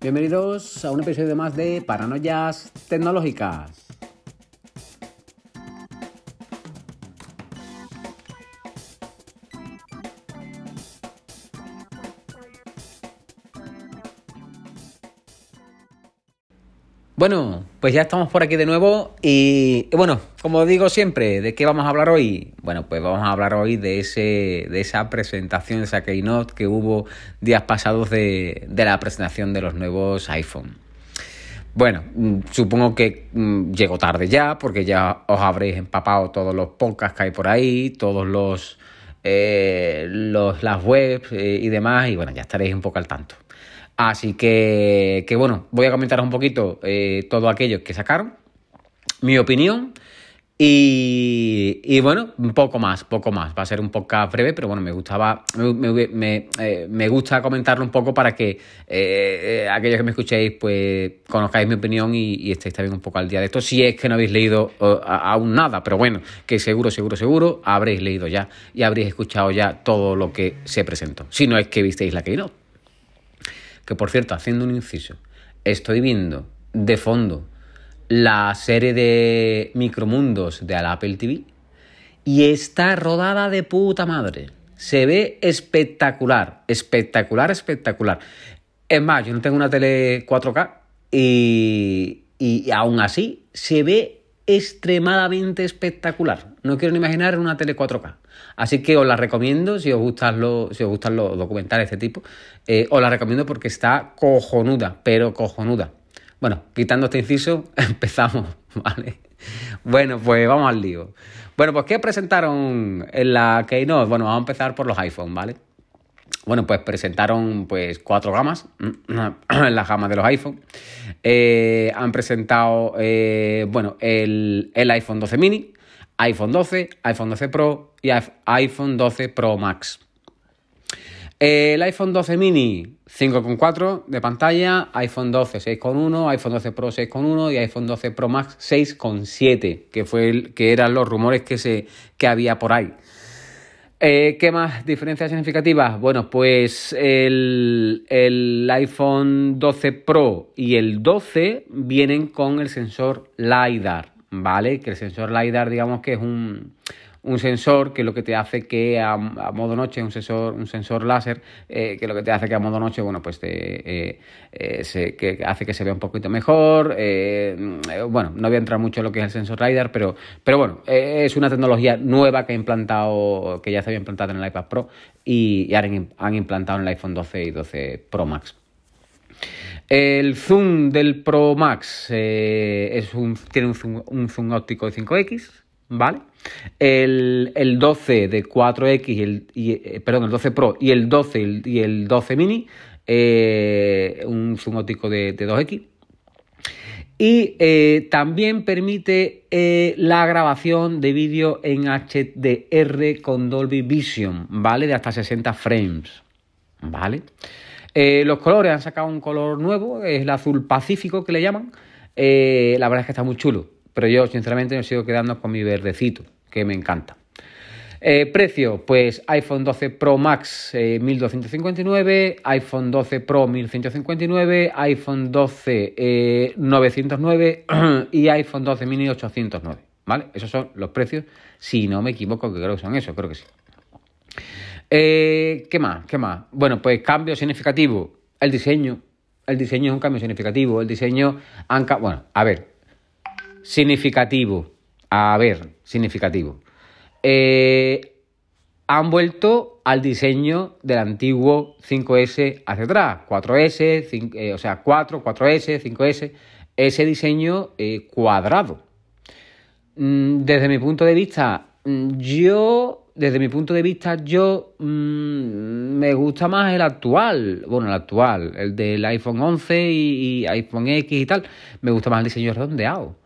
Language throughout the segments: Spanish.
Bienvenidos a un episodio más de Paranoias Tecnológicas. Bueno, pues ya estamos por aquí de nuevo y, bueno, como digo siempre, ¿de qué vamos a hablar hoy? Bueno, pues vamos a hablar hoy de ese de esa presentación, esa keynote que hubo días pasados de, la presentación de los nuevos iPhone. Bueno, mm, supongo que mm, llegó tarde ya, porque ya os habréis empapado todos los podcasts que hay por ahí, todos los, eh, las webs eh, y demás, y bueno, ya estaréis un poco al tanto. Así que, que bueno, voy a comentaros un poquito eh, todo aquello que sacaron, mi opinión y, y, bueno, un poco más, poco más. Va a ser un podcast breve, pero bueno, me gustaba, me, me, eh, me gusta comentarlo un poco para que eh, eh, aquellos que me escuchéis, pues conozcáis mi opinión y, estéis también un poco al día de esto. Si es que no habéis leído aún nada, pero bueno, que seguro, seguro, seguro habréis leído ya y habréis escuchado ya todo lo que se presentó. Si no es que visteis la Keynote. Que por cierto, haciendo un inciso, estoy viendo de fondo la serie de micromundos de la Apple TV y está rodada de puta madre. Se ve espectacular, espectacular, espectacular. Es más, yo no tengo una tele 4K y, y aún así se ve extremadamente espectacular. No quiero ni imaginar una tele 4K. Así que os la recomiendo si os gustan los, si os gustan los documentales de este tipo. Eh, os la recomiendo porque está cojonuda, pero cojonuda. Bueno, quitando este inciso, empezamos, ¿vale? Bueno, pues vamos al lío. Bueno, pues ¿qué presentaron en la Keynote? Bueno, vamos a empezar por los iPhone, ¿vale? Bueno, pues presentaron pues cuatro gamas, en la gama de los iPhone. Eh, han presentado, eh, bueno, el, el iPhone 12 mini, iPhone 12, iPhone 12 Pro y iPhone 12 Pro Max. El iPhone 12 mini 5,4 de pantalla, iPhone 12 6,1, iPhone 12 Pro 6,1 y iPhone 12 Pro Max 6,7, que, que eran los rumores que, había por ahí. Eh, ¿Qué más diferencias significativas? Bueno, pues el, iPhone 12 Pro y el 12 vienen con el sensor LiDAR, ¿vale? Que el sensor LiDAR, digamos que es un, un sensor que lo que te hace que a, modo noche, un sensor, un sensor láser, eh, que lo que te hace que a modo noche, bueno, pues te, eh, eh, se, que hace que se vea un poquito mejor. Eh, bueno, no voy a entrar mucho en lo que es el sensor LiDAR, pero, pero bueno, es una tecnología nueva que ha implantado, que ya se había implantado en el iPad Pro y, y han implantado en el iPhone 12 y 12 Pro Max. El zoom del Pro Max un, tiene un zoom, óptico de 5X, ¿vale? El, el 12 de 4X, y el, eh, perdón, el 12 Pro y el 12 y el, y el 12 mini, eh, un zoom óptico de, de 2X. Y eh, también permite eh, la grabación de vídeo en HDR con Dolby Vision, ¿vale? De hasta 60 frames, ¿vale? Eh, los colores han sacado un color nuevo, es el azul pacífico que le llaman. la verdad es que está muy chulo pero yo sinceramente me sigo quedando con mi verdecito, que me encanta. Eh, precio, pues iPhone 12 Pro Max eh, 1259, iPhone 12 Pro 1159, iPhone 12 eh, 909 y iPhone 12 mini 809, ¿vale? Esos son los precios, si no me equivoco, que creo que son esos, creo que sí. Eh, ¿Qué más? ¿Qué más? Bueno, pues cambio significativo, el diseño. El diseño es un cambio significativo, el diseño... Bueno, a ver, significativo. A ver, significativo. Eh, han vuelto al diseño del antiguo 5S hacia atrás. 4S, 5, eh, o sea, 4, 4S, 5S. Ese diseño eh, cuadrado. Mm, desde mi punto de vista, mm, yo desde mi punto de vista, yo mmm, me gusta más el actual. Bueno, el actual, el del iPhone 11 y, iPhone X y tal. Me gusta más el diseño redondeado.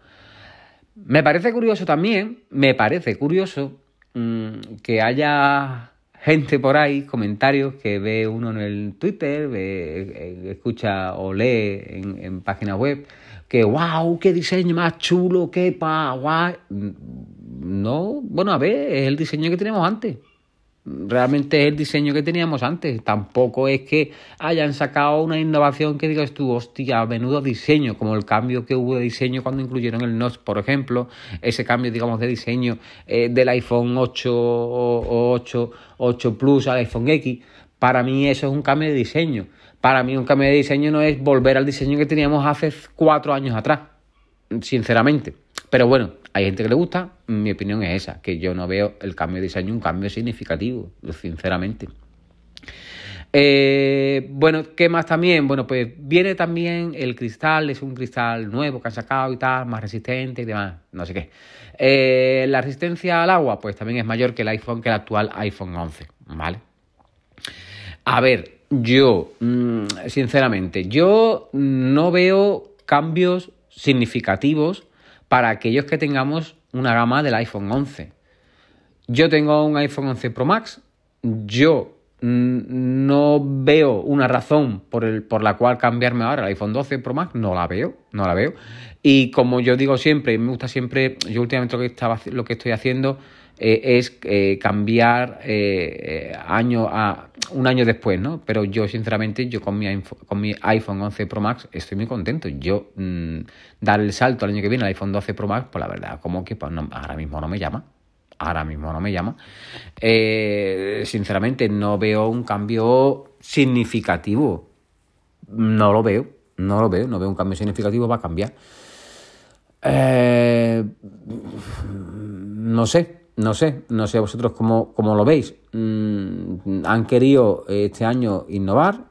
Me parece curioso también, me parece curioso mmm, que haya gente por ahí, comentarios que ve uno en el Twitter, ve, escucha o lee en, en páginas web, que wow, qué diseño más chulo, qué pa, guay. No, bueno, a ver, es el diseño que teníamos antes. realmente es el diseño que teníamos antes. Tampoco es que hayan sacado una innovación que digas tú, hostia, menudo diseño, como el cambio que hubo de diseño cuando incluyeron el Notch, por ejemplo, ese cambio, digamos, de diseño eh, del iPhone 8 o 8, 8 Plus al iPhone X. Para mí eso es un cambio de diseño. Para mí un cambio de diseño no es volver al diseño que teníamos hace cuatro años atrás, sinceramente. Pero bueno, hay gente que le gusta, mi opinión es esa, que yo no veo el cambio de diseño un cambio significativo, sinceramente. Eh, bueno, ¿qué más también? Bueno, pues viene también el cristal, es un cristal nuevo que han sacado y tal, más resistente y demás, no sé qué. Eh, la resistencia al agua, pues también es mayor que el iPhone, que el actual iPhone 11, ¿vale? A ver, yo, mm, sinceramente, yo no veo cambios significativos para aquellos que tengamos una gama del iPhone 11. Yo tengo un iPhone 11 Pro Max, yo no veo una razón por, el, por la cual cambiarme ahora al iPhone 12 Pro Max, no la veo, no la veo. Y como yo digo siempre, me gusta siempre, yo últimamente lo que, estaba, lo que estoy haciendo eh, es eh, cambiar eh, año a un año después, ¿no? Pero yo, sinceramente, yo con mi, con mi iPhone 11 Pro Max estoy muy contento. Yo mm, dar el salto al año que viene al iPhone 12 Pro Max, pues la verdad, como que pues, ahora mismo no me llama. Ahora mismo no me llama. sinceramente, no veo un cambio significativo. No lo veo. No lo veo. No veo un cambio significativo. Va a cambiar. no sé no sé, no sé vosotros cómo, lo veis. Mm, han querido este año innovar,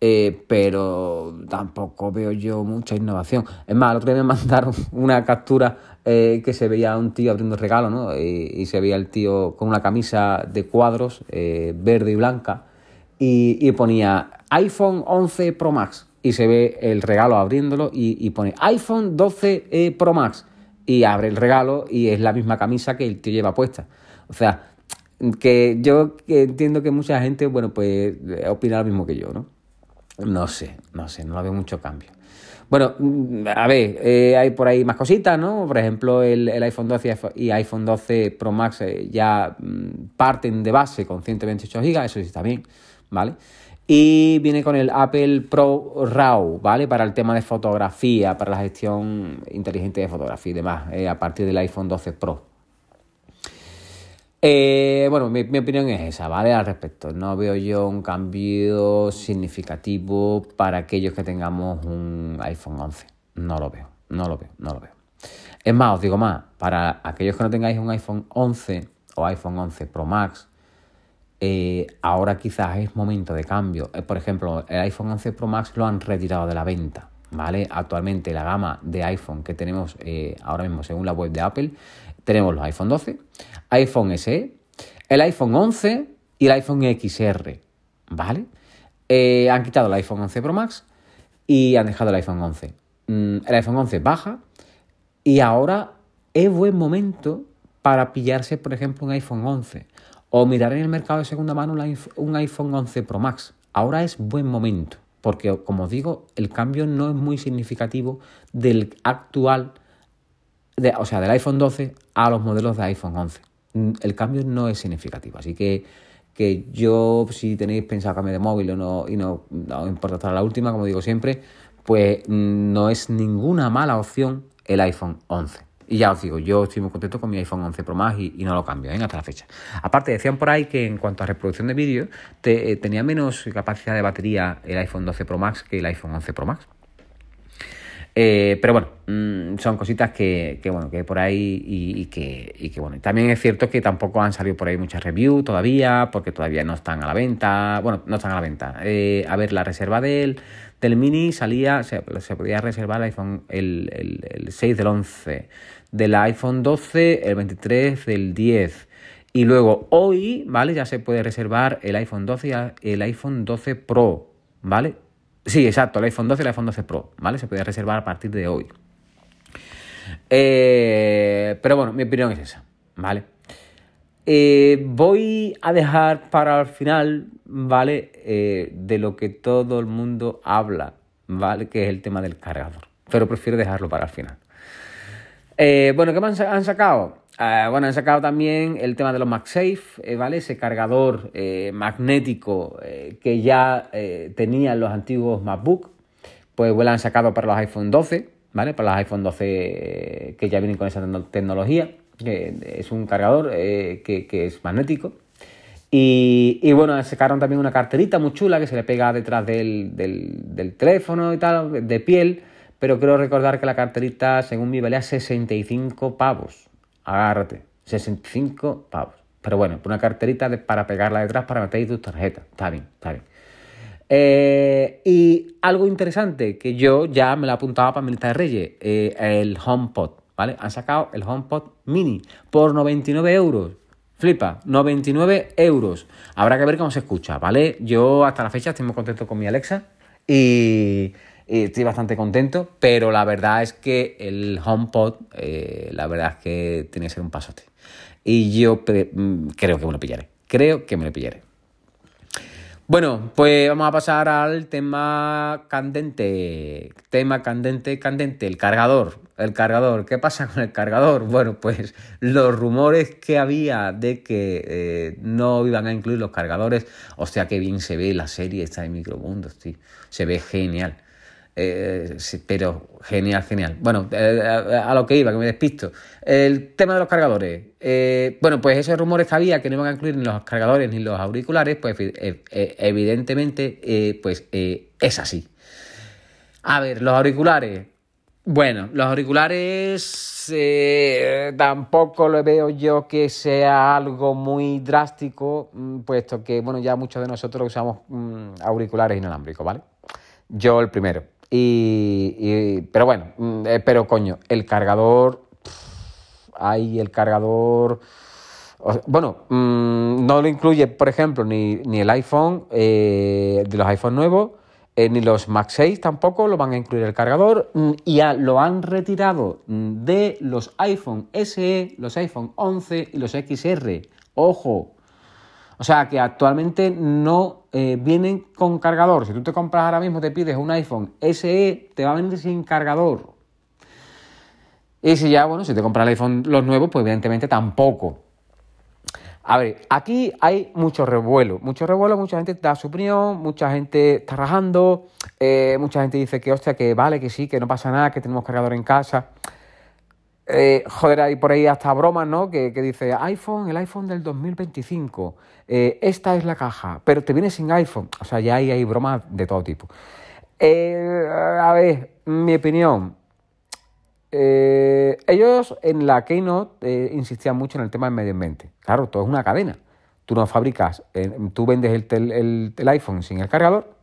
eh, pero tampoco veo yo mucha innovación. Es más, el otro día me mandaron una captura eh, que se veía un tío abriendo regalo, ¿no? Y, se veía el tío con una camisa de cuadros eh, verde y blanca y, ponía iPhone 11 Pro Max y se ve el regalo abriéndolo y, y pone iPhone 12 Pro Max y abre el regalo y es la misma camisa que el tío lleva puesta. O sea, que yo entiendo que mucha gente, bueno, pues opina lo mismo que yo, ¿no? No sé, no sé, no veo mucho cambio. Bueno, a ver, eh, hay por ahí más cositas, ¿no? Por ejemplo, el, iPhone 12 y iPhone 12 Pro Max eh, ya mm, parten de base con 128 GB, eso sí está bien, ¿vale? Y viene con el Apple Pro RAW, ¿vale? Para el tema de fotografía, para la gestión inteligente de fotografía y demás, eh, a partir del iPhone 12 Pro. Eh, bueno, mi, opinión es esa, ¿vale? Al respecto. No veo yo un cambio significativo para aquellos que tengamos un iPhone 11. No lo veo, no lo veo, no lo veo. Es más, os digo más, para aquellos que no tengáis un iPhone 11 o iPhone 11 Pro Max, eh, ahora quizás es momento de cambio. Eh, por ejemplo, el iPhone 11 Pro Max lo han retirado de la venta. ¿vale? Actualmente la gama de iPhone que tenemos eh, ahora mismo según la web de Apple, tenemos los iPhone 12, iPhone SE, el iPhone 11 y el iPhone XR. ¿Vale? han quitado el iPhone 11 Pro Max y han dejado el iPhone 11. Mm, el iPhone 11 baja y ahora es buen momento para pillarse, por ejemplo, un iPhone 11 o mirar en el mercado de segunda mano un iPhone 11 Pro Max. Ahora es buen momento, porque como os digo, el cambio no es muy significativo del actual, o sea, del iPhone 12 a los modelos de iPhone 11. Mm, el cambio no es significativo, así que, que yo, si tenéis pensado cambiar de móvil o no, y no, importa estar la última, como digo siempre, pues mm, no es ninguna mala opción el iPhone 11. Y ya os digo, yo estoy muy contento con mi iPhone 11 Pro Max y, no lo cambio ¿eh? hasta la fecha. Aparte, decían por ahí que en cuanto a reproducción de vídeo, eh, tenía menos capacidad de batería el iPhone 12 Pro Max que el iPhone 11 Pro Max. Eh, pero bueno, mm, son cositas que, bueno, que por ahí y, que, y que bueno. También es cierto que tampoco han salido por ahí muchas reviews todavía, porque todavía no están a la venta. Bueno, no están a la venta. a ver, la reserva del, del Mini salía, se, se podía reservar el iPhone el, el, el 6 del 11 del iPhone 12, el 23 del 10. Y luego hoy, ¿vale? Ya se puede reservar el iPhone 12 y el iPhone 12 Pro, ¿vale? Sí, exacto, el iPhone 12 y el iPhone 12 Pro, ¿vale? Se puede reservar a partir de hoy. Eh, pero bueno, mi opinión es esa, ¿vale? Eh, voy a dejar para el final, ¿vale? Eh, de lo que todo el mundo habla, ¿vale? Que es el tema del cargador. Pero prefiero dejarlo para el final. Eh, bueno, ¿qué más han sacado? Ah, bueno, han sacado también el tema de los MagSafe, eh, ¿vale? Ese cargador eh, magnético que ya tenían los antiguos MacBook, pues bueno, han sacado para los iPhone 12, ¿vale? Para los iPhone 12 que ya vienen con esa tecnología, que es un cargador que, es magnético. Y, bueno, sacaron también una carterita muy chula que se le pega detrás del teléfono y tal, de piel, pero creo recordar que la carterita, según mi, valía 65 pavos agárrate, 65 pavos. Pero bueno, una carterita para pegarla detrás para meter tus tarjetas. Está bien, está bien. Eh, y algo interesante que yo ya me lo apuntaba para mi lista de reyes, eh, el HomePod, ¿vale? Han sacado el HomePod Mini por 99 euros. Flipa, 99 euros. Habrá que ver cómo se escucha, ¿vale? Yo hasta la fecha estoy muy contento con mi Alexa y estoy bastante contento, pero la verdad es que el HomePod, eh, la verdad es que tiene que ser un pasote. Y yo mm, creo que me lo pillaré. Creo que me lo pillaré. Bueno, pues vamos a pasar al tema candente. Tema candente, candente, el cargador. El cargador, ¿qué pasa con el cargador? Bueno, pues los rumores que había de que eh, no iban a incluir los cargadores, o sea que bien se ve la serie esta de Micromundos, tío. Se ve genial. Eh, pero genial, genial. Bueno, eh, a, lo que iba, que me despisto. El tema de los cargadores. Eh, bueno, pues esos rumores que había que no iban a incluir ni los cargadores ni los auriculares, pues evidentemente pues es así. A ver, los auriculares. Bueno, los auriculares tampoco lo veo yo que sea algo muy drástico, mm, puesto que, bueno, ya muchos de nosotros usamos mm, auriculares inalámbricos, ¿vale? Yo el primero. Y, pero bueno, mm, eh, pero coño, el cargador, hay el cargador, bueno, mm, no lo incluye, por ejemplo, ni, ni el iPhone, eh, de los iPhone nuevos, eh, ni los Mac 6 tampoco lo van a incluir el cargador, mm, y ya lo han retirado de los iPhone SE, los iPhone 11 y los XR. Ojo, o sea que actualmente no eh, vienen con cargador. Si tú te compras ahora mismo, te pides un iPhone SE, te va a venir sin cargador. Y si ya, bueno, si te compras el iPhone los nuevos, pues evidentemente tampoco. A ver, aquí hay mucho revuelo, mucho revuelo, mucha gente da su opinión, mucha gente está rajando, eh, mucha gente dice que, hostia, que vale, que sí, que no pasa nada, que tenemos cargador en casa. Eh, joder, hay por ahí hasta bromas, ¿no? Que, dice iPhone, el iPhone del 2025. Eh, esta es la caja, pero te viene sin iPhone. O sea, ya hay, hay bromas de todo tipo. Eh, a ver, mi opinión. ellos en la Keynote insistían mucho en el tema del medio ambiente. Claro, todo es una cadena. Tú no fabricas, tú vendes el, el iPhone sin el cargador,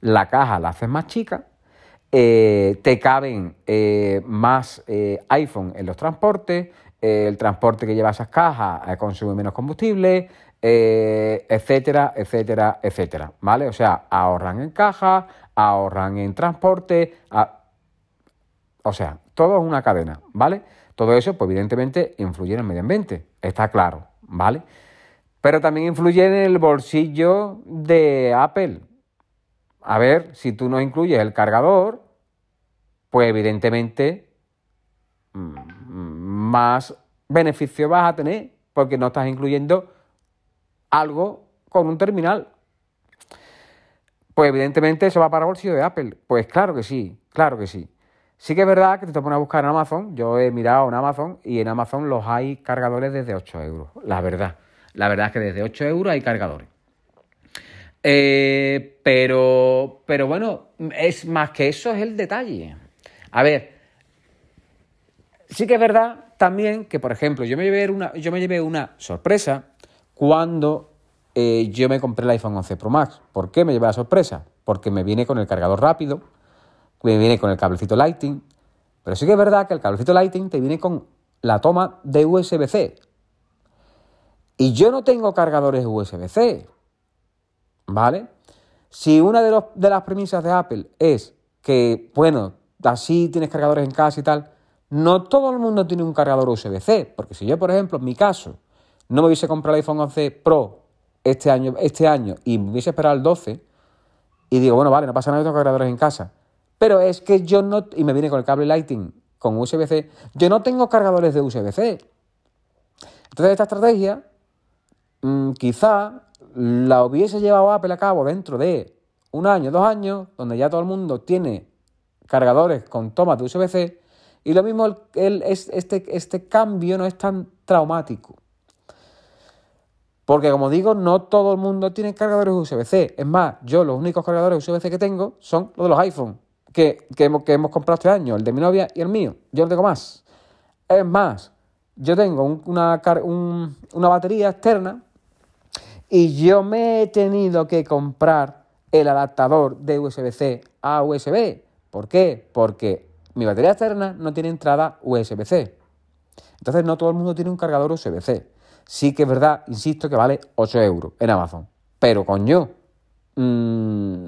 la caja la haces más chica eh, te caben eh, más eh, iPhone en los transportes, el transporte que lleva esas cajas consume menos combustible, etcétera, etcétera, etcétera, ¿vale? O sea, ahorran en caja, ahorran en transporte, o sea, todo es una cadena, ¿vale? Todo eso, pues evidentemente, influye en el medio ambiente, está claro, ¿vale? Pero también influye en el bolsillo de Apple, a ver, si tú no incluyes el cargador, pues evidentemente mm, más beneficio vas a tener porque no estás incluyendo algo con un terminal. Pues evidentemente eso va para el bolsillo de Apple. Pues claro que sí, claro que sí. Sí que es verdad que te pones a buscar en Amazon. Yo he mirado en Amazon y en Amazon los hay cargadores desde 8 euros. La verdad. La verdad es que desde 8 euros hay cargadores. Eh, pero, pero bueno, es más que eso es el detalle. A ver, sí que es verdad también que, por ejemplo, yo me llevé una, yo me llevé una sorpresa cuando eh, yo me compré el iPhone 11 Pro Max. ¿Por qué me llevé la sorpresa? Porque me viene con el cargador rápido, me viene con el cablecito Lightning, pero sí que es verdad que el cablecito Lightning te viene con la toma de USB-C. Y yo no tengo cargadores USB-C. ¿Vale? Si una de, las premisas de Apple es que, bueno, así tienes cargadores en casa y tal, no todo el mundo tiene un cargador USB-C, porque si yo, por ejemplo, en mi caso, no me hubiese comprado el iPhone 11 Pro este año, este año y me hubiese esperado el 12, y digo, bueno, vale, no pasa nada, tengo cargadores en casa. Pero es que yo no, y me viene con el cable Lightning con USB-C, yo no tengo cargadores de USB-C. Entonces esta estrategia mm, quizá la hubiese llevado Apple a cabo dentro de un año, dos años, donde ya todo el mundo tiene cargadores con tomas de USB-C y lo mismo el, este, este cambio no es tan traumático. Porque como digo, no todo el mundo tiene cargadores USB-C. Es más, yo los únicos cargadores USB-C que tengo son los de los iPhone que, hemos, que hemos comprado este año, el de mi novia y el mío. Yo no tengo más. Es más, yo tengo una, una batería externa y yo me he tenido que comprar el adaptador de USB-C a USB. ¿Por qué? Porque mi batería externa no tiene entrada USB-C. Entonces no todo el mundo tiene un cargador USB-C sí que es verdad, insisto, que vale 8 euros en Amazon. Pero coño, mmm,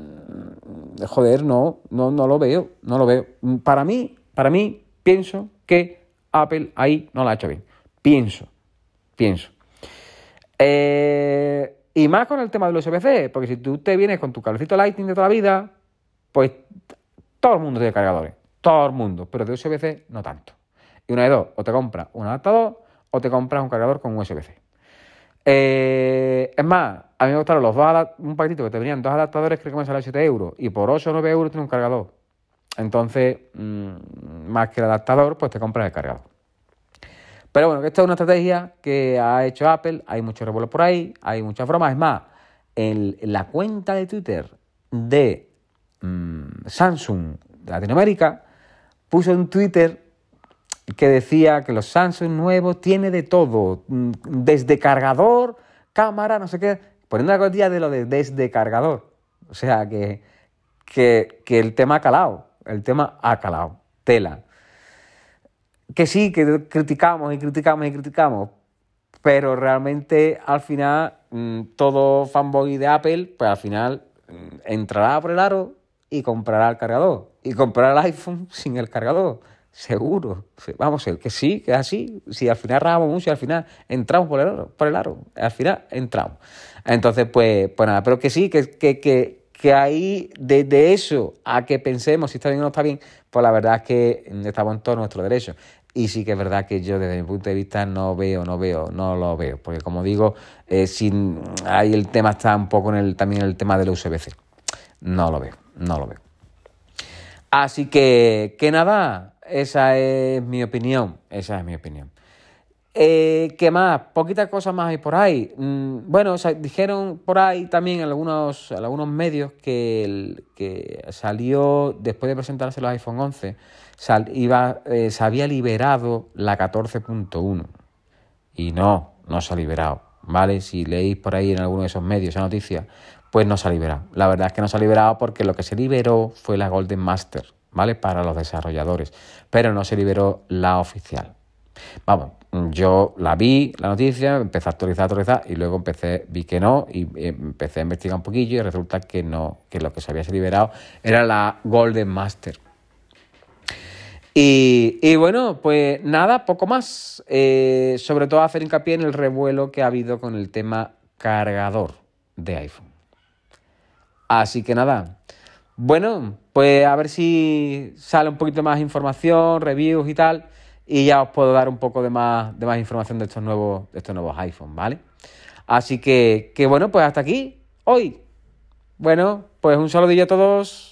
joder, no, no, no lo veo, no lo veo. Para mí, para mí, pienso que Apple ahí no lo ha hecho bien. Pienso, pienso. Eh, y más con el tema del USB-C, porque si tú te vienes con tu cablecito Lightning de toda la vida, pues todo el mundo tiene cargadores. Todo el mundo, pero de USB-C no tanto. Y una de dos, o te compras un adaptador o te compras un cargador con USB-C. Eh, es más, a mí me gustaron los dos un paquetito que te venían dos adaptadores, creo que me sale 7 euros, y por 8 o 9 euros tiene un cargador. Entonces, mm, más que el adaptador, pues te compras el cargador. Pero bueno, esta es una estrategia que ha hecho Apple, hay mucho revuelo por ahí, hay muchas bromas. Es más, en, la cuenta de Twitter de mm, Samsung de Latinoamérica, puso en Twitter que decía que los Samsung nuevos tiene de todo, mm, desde cargador, cámara, no sé qué, poniendo la cotilla de lo de desde cargador. O sea que, que, el tema ha calado, el tema ha calado, tela. Que sí, que criticamos y criticamos y criticamos, pero realmente al final mm, todo fanboy de Apple, pues al final mm, entrará por el aro y comprará el cargador. Y comprará el iPhone sin el cargador. Seguro. Vamos, el que sí, que es así. Si al final rajamos mucho, al final entramos por el aro, por el aro. Al final entramos. Entonces, pues, pues nada, pero que sí, que, que, que, que ahí, desde eso a que pensemos si está bien o no está bien, pues la verdad es que estamos en todo nuestro derecho. Y sí que es verdad que yo desde mi punto de vista no veo, no veo, no lo veo. Porque como digo, eh, sin, ahí el tema está un poco en el, también el tema del USB-C. No lo veo, no lo veo. Así que, que nada, esa es mi opinión. Esa es mi opinión. Eh, ¿Qué más? Poquitas cosas más hay por ahí. Mm, bueno, dijeron por ahí también en algunos, algunos medios que, salió, después de presentarse los iPhone 11, iba, eh, se había liberado la 14.1. Y no, no se ha liberado. ¿Vale? Si leéis por ahí en alguno de esos medios esa noticia, pues no se ha liberado. La verdad es que no se ha liberado porque lo que se liberó fue la Golden Master, ¿vale? Para los desarrolladores, pero no se liberó la oficial. Vamos, yo la vi, la noticia, empecé a actualizar, actualizar y luego empecé, vi que no y empecé a investigar un poquillo y resulta que no, que lo que se había liberado era la Golden Master. Y, bueno, pues nada, poco más. Eh, sobre todo hacer hincapié en el revuelo que ha habido con el tema cargador de iPhone. Así que nada. Bueno, pues a ver si sale un poquito más información, reviews y tal. Y ya os puedo dar un poco de más, de más información de estos nuevos, de estos nuevos iPhones, ¿vale? Así que, que bueno, pues hasta aquí hoy. Bueno, pues un saludillo a todos.